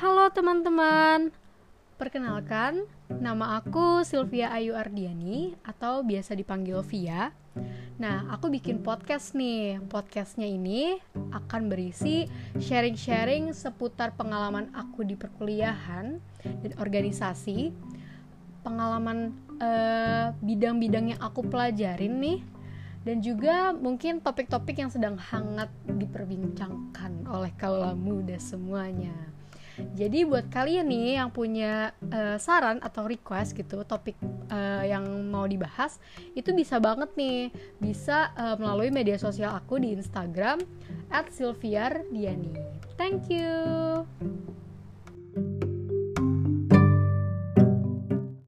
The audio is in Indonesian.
Halo teman-teman, perkenalkan nama aku Sylvia Ayu Ardiani atau biasa dipanggil Via. Nah, aku bikin podcast nih. Podcastnya ini akan berisi sharing-sharing seputar pengalaman aku di perkuliahan dan organisasi, pengalaman uh, bidang-bidang yang aku pelajarin nih, dan juga mungkin topik-topik yang sedang hangat diperbincangkan oleh kaula muda semuanya. Jadi buat kalian nih yang punya uh, saran atau request gitu topik uh, yang mau dibahas itu bisa banget nih bisa uh, melalui media sosial aku di Instagram @sylviardiani. Thank you.